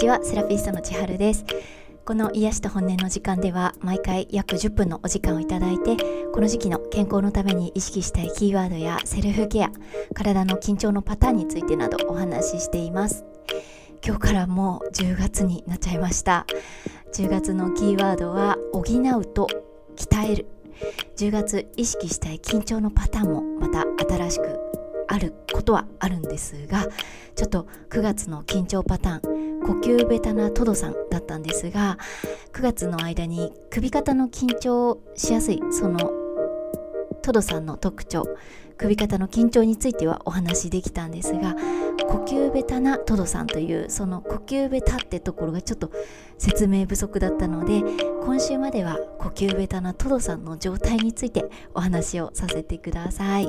ちはセラピストの千春です。この癒しと本音の時間では毎回約10分のお時間をいただいてこの時期の健康のために意識したいキーワードやセルフケア体の緊張のパターンについてなどお話ししています。今日からもう10月になっちゃいました。10月のキーワードは補うと鍛える。10月意識したい緊張のパターンもまた新しくあることはあるんですがちょっと9月の緊張パターン呼吸ベタなトドさんだったんですが9月の間に首肩の緊張しやすいそのトドさんの特徴首肩の緊張についてはお話しできたんですが呼吸ベタなトドさんというその呼吸ベタってところがちょっと説明不足だったので今週までは呼吸ベタなトドさんの状態についてお話をさせてください。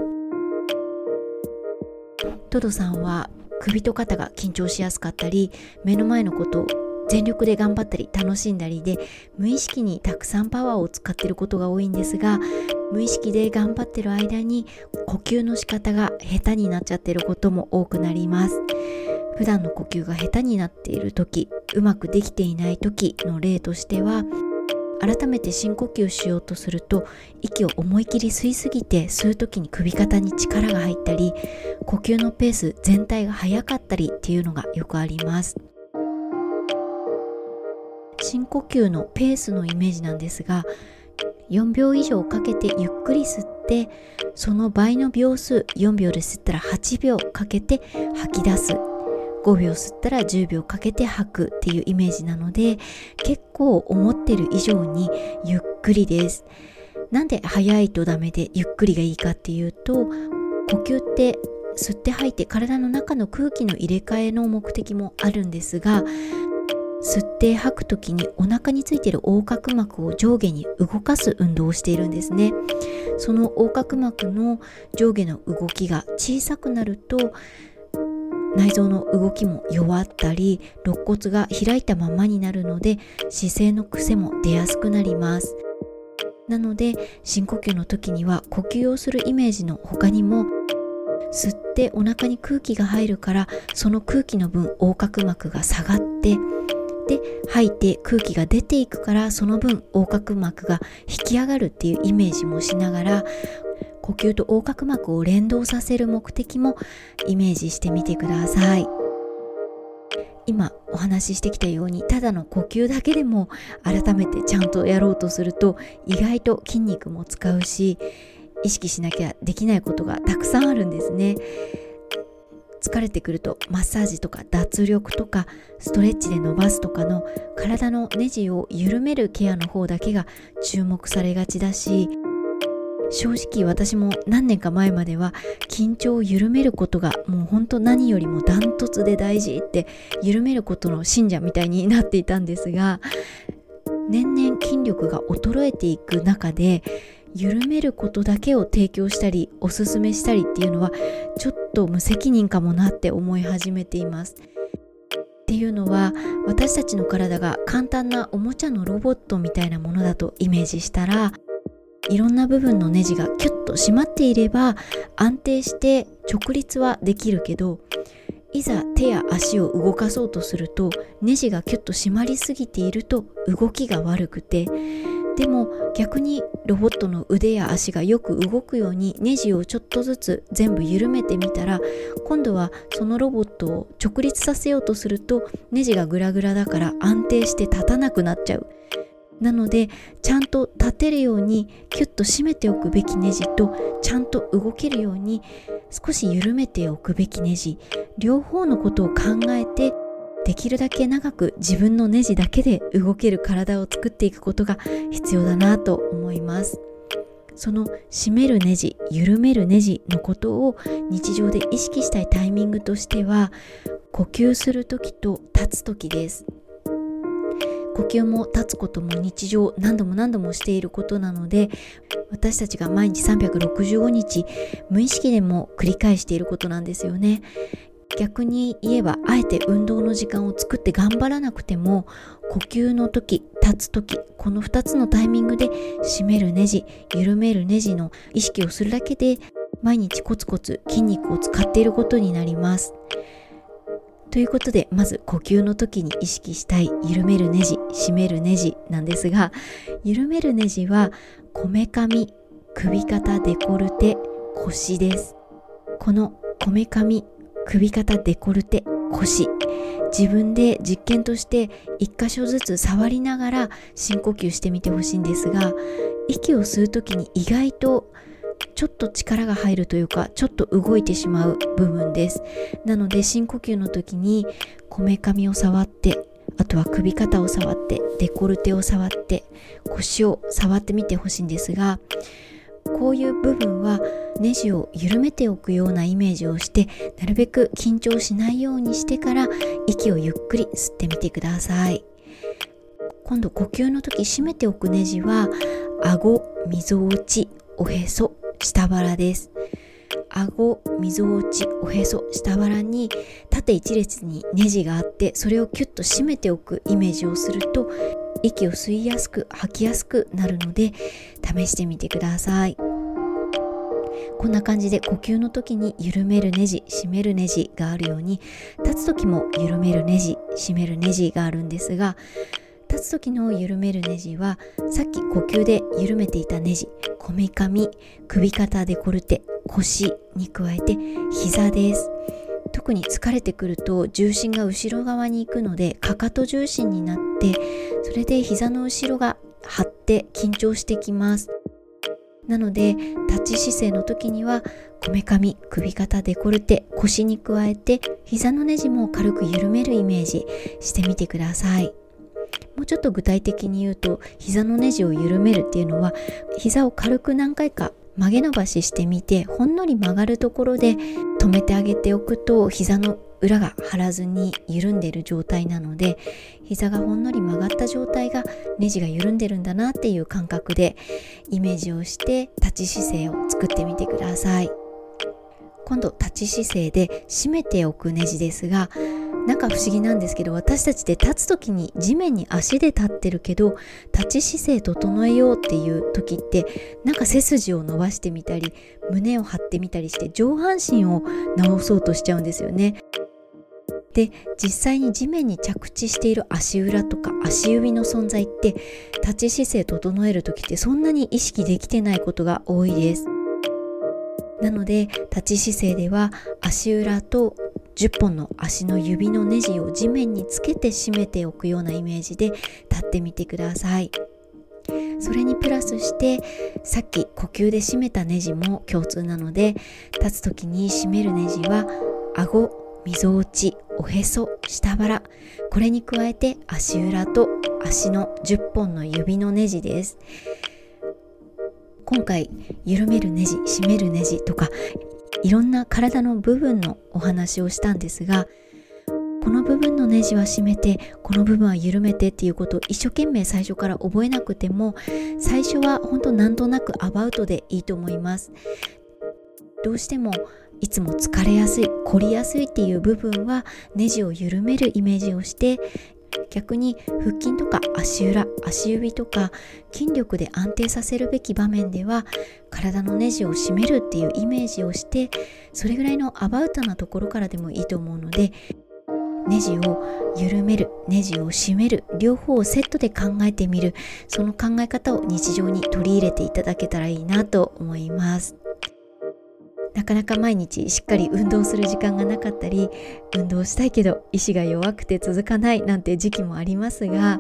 トドさんは首と肩が緊張しやすかったり目の前のことを全力で頑張ったり楽しんだりで無意識にたくさんパワーを使ってることが多いんですが無意識で頑張ってる間に呼吸の仕方が下手になっちゃってることも多くなります。普段の呼吸が下手になっている時うまくできていない時の例としては改めて深呼吸しようとすると息を思い切り吸いすぎて吸う時に首肩に力が入ったり呼吸のペース全体が速かったりっていうのがよくあります。深呼吸のペースのイメージなんですが4秒以上かけてゆっくり吸ってその倍の秒数4秒で吸ったら8秒かけて吐き出す。5秒吸ったら10秒かけて吐くっていうイメージなので結構思ってる以上にゆっくりです。なんで早いとダメでゆっくりがいいかっていうと呼吸って吸って吐いて体の中の空気の入れ替えの目的もあるんですが吸って吐く時にお腹についている横隔膜を上下に動かす運動をしているんですね。その横隔膜の上下の動きが小さくなると内臓の動きも弱ったり肋骨が開いたままになるので姿勢の癖も出やすくなります。なので深呼吸の時には呼吸をするイメージの他にも吸ってお腹に空気が入るからその空気の分横隔膜が下がってで吐いて空気が出ていくからその分横隔膜が引き上がるっていうイメージもしながら呼吸と横隔膜を連動させる目的もイメージしてみてください。今お話ししてきたようにただの呼吸だけでも改めてちゃんとやろうとすると意外と筋肉も使うし意識しなきゃできないことがたくさんあるんですね。疲れてくるとマッサージとか脱力とかストレッチで伸ばすとかの体のネジを緩めるケアの方だけが注目されがちだし正直私も何年か前までは緊張を緩めることがもう本当何よりもダントツで大事って緩めることの信者みたいになっていたんですが年々筋力が衰えていく中で緩めることだけを提供したりおすすめしたりっていうのはちょっと無責任かもなって思い始めています。っていうのは私たちの体が簡単なおもちゃのロボットみたいなものだとイメージしたらいろんな部分のネジがキュッと締まっていれば安定して直立はできるけどいざ手や足を動かそうとするとネジがキュッと締まりすぎていると動きが悪くてでも逆にロボットの腕や足がよく動くようにネジをちょっとずつ全部緩めてみたら今度はそのロボットを直立させようとするとネジがグラグラだから安定して立たなくなっちゃう。なのでちゃんと立てるようにキュッと締めておくべきネジとちゃんと動けるように少し緩めておくべきネジ。両方のことを考えてできるだけ長く自分のネジだけで動ける体を作っていくことが必要だなと思います。その締めるネジ緩めるネジのことを日常で意識したいタイミングとしては呼吸する時と立つ時です。呼吸も立つことも日常何度も何度もしていることなので私たちが毎日365日無意識でも繰り返していることなんですよね。逆に言えばあえて運動の時間を作って頑張らなくても呼吸の時立つ時この2つのタイミングで締めるネジ緩めるネジの意識をするだけで毎日コツコツ筋肉を使っていることになります。ということでまず呼吸の時に意識したい。緩めるネジ締めるネジなんですが緩めるネジはこめかみ首肩デコルテ腰です。このこめかみ首肩デコルテ腰。自分で実験として一箇所ずつ触りながら深呼吸してみてほしいんですが息を吸う時に意外とちょっと力が入るというかちょっと動いてしまう部分です。なので深呼吸の時にこめかみを触ってあとは首肩を触ってデコルテを触って腰を触ってみてほしいんですがこういう部分はネジを緩めておくようなイメージをしてなるべく緊張しないようにしてから息をゆっくり吸ってみてください。今度呼吸の時締めておくネジは顎みぞおちおへそ下腹です。顎みぞおちおへそ下腹に縦一列にネジがあってそれをキュッと締めておくイメージをすると息を吸いやすく吐きやすくなるので試してみてください。こんな感じで呼吸の時に緩めるネジ締めるネジがあるように立つ時も緩めるネジ締めるネジがあるんですがつ時の緩めるネジはさっき呼吸で緩めていたネジこめかみ首肩デコルテ腰に加えて膝です。特に疲れてくると重心が後ろ側に行くのでかかと重心になってそれで膝の後ろが張って緊張してきます。なので立ち姿勢の時にはこめかみ首肩デコルテ腰に加えて膝のネジも軽く緩めるイメージしてみてください。もうちょっと具体的に言うと膝のネジを緩めるっていうのは膝を軽く何回か曲げ伸ばししてみてほんのり曲がるところで止めてあげておくと膝の裏が張らずに緩んでいる状態なので膝がほんのり曲がった状態がネジが緩んでるんだなっていう感覚でイメージをして立ち姿勢を作ってみてください。今度立ち姿勢で締めておくネジですがなんか不思議なんですけど私たちで立つ時に地面に足で立ってるけど立ち姿勢整えようっていう時ってなんか背筋を伸ばしてみたり胸を張ってみたりして上半身を直そうとしちゃうんですよね。で実際に地面に着地している足裏とか足指の存在って立ち姿勢整える時ってそんなに意識できてないことが多いです。なので立ち姿勢では足裏と10本の足の指のネジを地面につけて締めておくようなイメージで立ってみてください。それにプラスしてさっき呼吸で締めたネジも共通なので立つ時に締めるネジは顎みぞおちおへそ下腹。これに加えて足裏と足の10本の指のネジです。今回緩めるネジ締めるネジとかいろんな体の部分のお話をしたんですがこの部分のネジは締めてこの部分は緩めてっていうことを一生懸命最初から覚えなくても最初は本当なんとなくアバウトでいいと思います。どうしてもいつも疲れやすい凝りやすいっていう部分はネジを緩めるイメージをして逆に腹筋とか足裏足指とか筋力で安定させるべき場面では体のネジを締めるっていうイメージをしてそれぐらいのアバウトなところからでもいいと思うのでネジを緩めるネジを締める両方をセットで考えてみるその考え方を日常に取り入れていただけたらいいなと思います。なかなか毎日しっかり運動する時間がなかったり運動したいけど意志が弱くて続かないなんて時期もありますが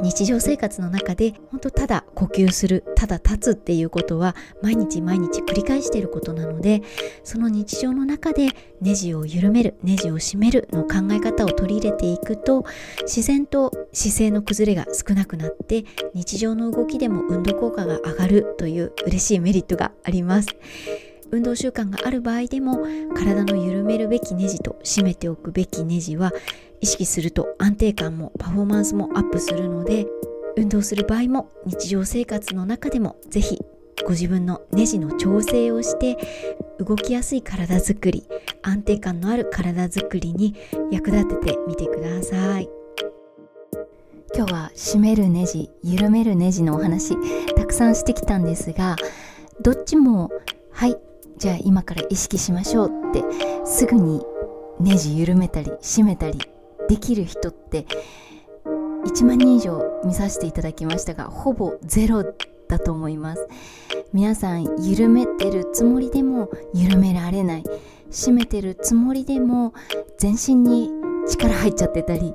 日常生活の中で本当ただ呼吸するただ立つっていうことは毎日毎日繰り返していることなのでその日常の中でネジを緩めるネジを締めるの考え方を取り入れていくと自然と姿勢の崩れが少なくなって日常の動きでも運動効果が上がるという嬉しいメリットがあります。運動習慣がある場合でも体の緩めるべきネジと締めておくべきネジは意識すると安定感もパフォーマンスもアップするので運動する場合も日常生活の中でもぜひご自分のネジの調整をして動きやすい体づくり安定感のある体づくりに役立ててみてください。今日は締めるネジ緩めるネジのお話たくさんしてきたんですがどっちもはいじゃあ今から意識しましょうってすぐにネジ緩めたり締めたりできる人って1万人以上見させていただきましたがほぼゼロだと思います。皆さん緩めてるつもりでも緩められない。締めてるつもりでも全身に力入っちゃってたり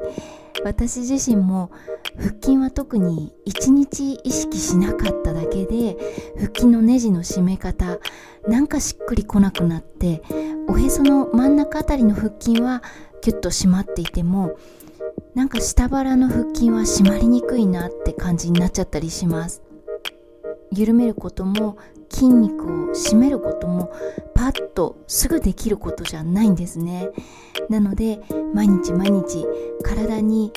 私自身も腹筋は特に1日意識しなかっただけで腹筋のネジの締め方なんかしっくりこなくなっておへその真ん中あたりの腹筋はキュッと締まっていてもなんか下腹の腹筋は締まりにくいなって感じになっちゃったりします。緩めることも筋肉を締めることもパッとすぐできることじゃないんですね。なので毎日毎日体に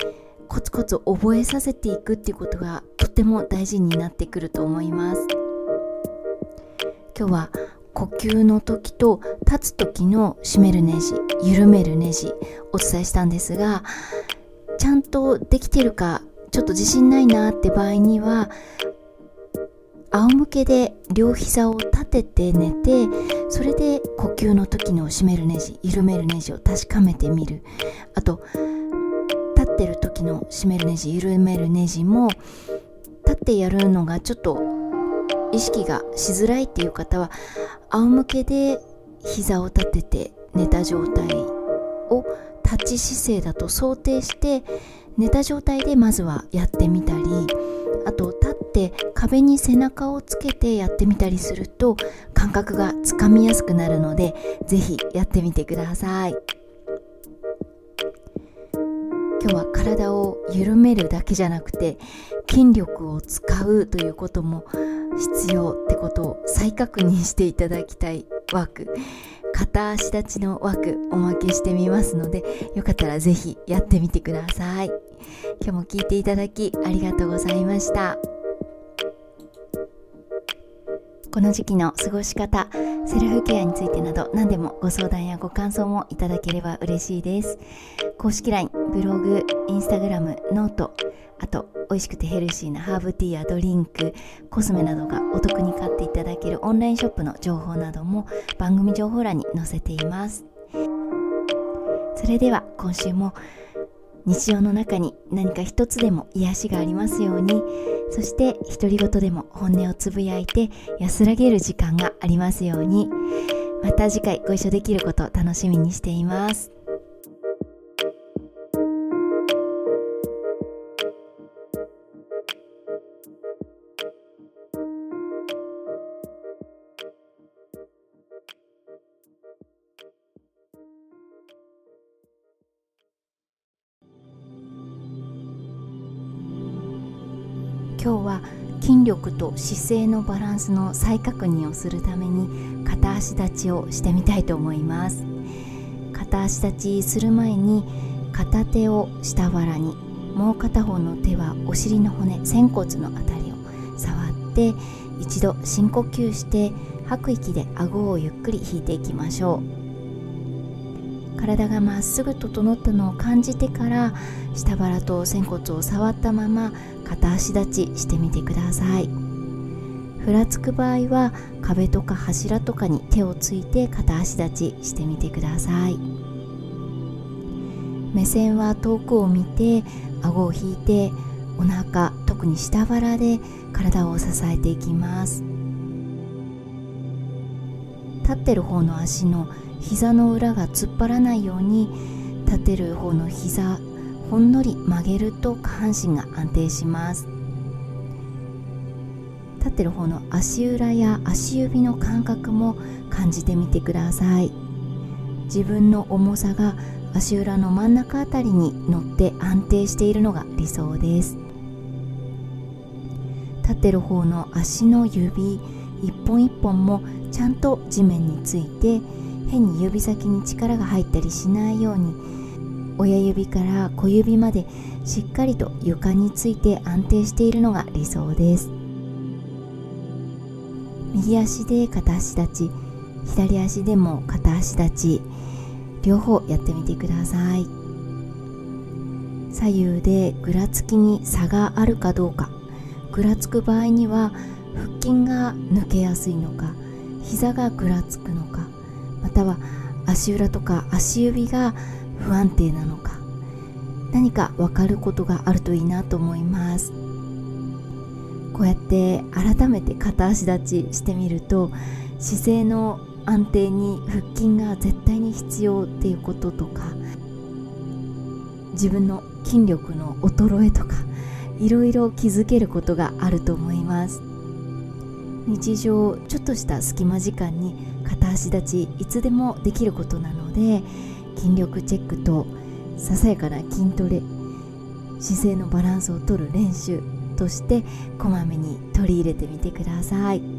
コツコツ覚えさせていくっていうことがとても大事になってくると思います。今日は呼吸の時と立つ時の締めるネジ緩めるネジお伝えしたんですがちゃんとできてるかちょっと自信ないなって場合には仰向けで両膝を立てて寝てそれで呼吸の時の締めるネジ緩めるネジを確かめてみる。あとってる時の締めるネジ緩めるネジも立ってやるのがちょっと意識がしづらいっていう方は仰向けで膝を立てて寝た状態を立ち姿勢だと想定して寝た状態でまずはやってみたりあと立って壁に背中をつけてやってみたりすると感覚がつかみやすくなるので是非やってみてください。今日は体を緩めるだけじゃなくて筋力を使うということも必要ってことを再確認していただきたい枠片足立ちの枠おまけしてみますのでよかったら是非やってみてください。今日も聞いていただきありがとうございました。この時期の過ごし方セルフケアについてなど何でもご相談やご感想もいただければ嬉しいです。公式 LINE ブログインスタグラムノートあと美味しくてヘルシーなハーブティーやドリンクコスメなどがお得に買っていただけるオンラインショップの情報なども番組情報欄に載せています。それでは今週も日常の中に何か一つでも癒しがありますように。そして独り言でも本音をつぶやいて安らげる時間がありますように。また次回ご一緒できることを楽しみにしています。今日は筋力と姿勢のバランスの再確認をするために片足立ちをしてみたいと思います。片足立ちする前に片手を下腹にもう片方の手はお尻の骨仙骨のあたりを触って一度深呼吸して吐く息で顎をゆっくり引いていきましょう。体がまっすぐ整ったのを感じてから下腹と仙骨を触ったまま片足立ちしてみてください。ふらつく場合は壁とか柱とかに手をついて片足立ちしてみてください。目線は遠くを見て顎を引いてお腹特に下腹で体を支えていきます。立ってる方の足の膝の裏が突っ張らないように立てる方の膝ほんのり曲げると下半身が安定します。立ってる方の足裏や足指の感覚も感じてみてください。自分の重さが足裏の真ん中あたりに乗って安定しているのが理想です。立ってる方の足の指一本一本もちゃんと地面について変に指先に力が入ったりしないように親指から小指までしっかりと床について安定しているのが理想です。右足で片足立ち左足でも片足立ち両方やってみてください。左右でぐらつきに差があるかどうかぐらつく場合には腹筋が抜けやすいのか膝がぐらつくのかまたは足裏とか足指が不安定なのか何か分かることがあるといいなと思います。こうやって改めて片足立ちしてみると姿勢の安定に腹筋が絶対に必要っていうこととか自分の筋力の衰えとかいろいろ気づけることがあると思います。日常ちょっとした隙間時間に片足立ちいつでもできることなので筋力チェックとささやかな筋トレ姿勢のバランスをとる練習としてこまめに取り入れてみてください。